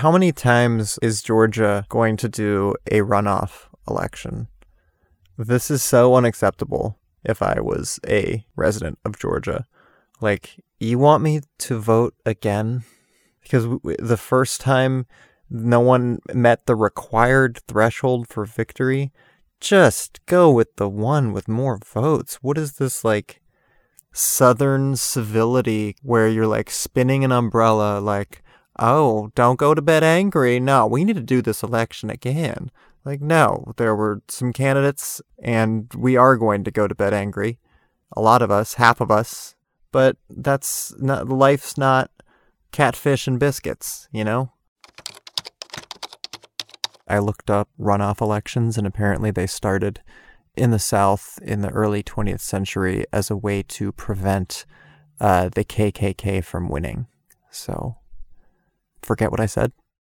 How many times is Georgia going to do a runoff election? This is so unacceptable if I was a resident of Georgia. Like, you want me to vote again? Because w- the first time no one met the required threshold for victory, just go with the one with more votes. What is this like southern civility where you're like spinning an umbrella like, oh, don't go to bed angry. No, we need to do this election again. Like, no, there were some candidates and we are going to go to bed angry. A lot of us, half of us, but that's not, life's not catfish and biscuits, you know? I looked up runoff elections, and apparently they started in the South in the early 20th century as a way to prevent uh, the KKK from winning. So, forget what I said.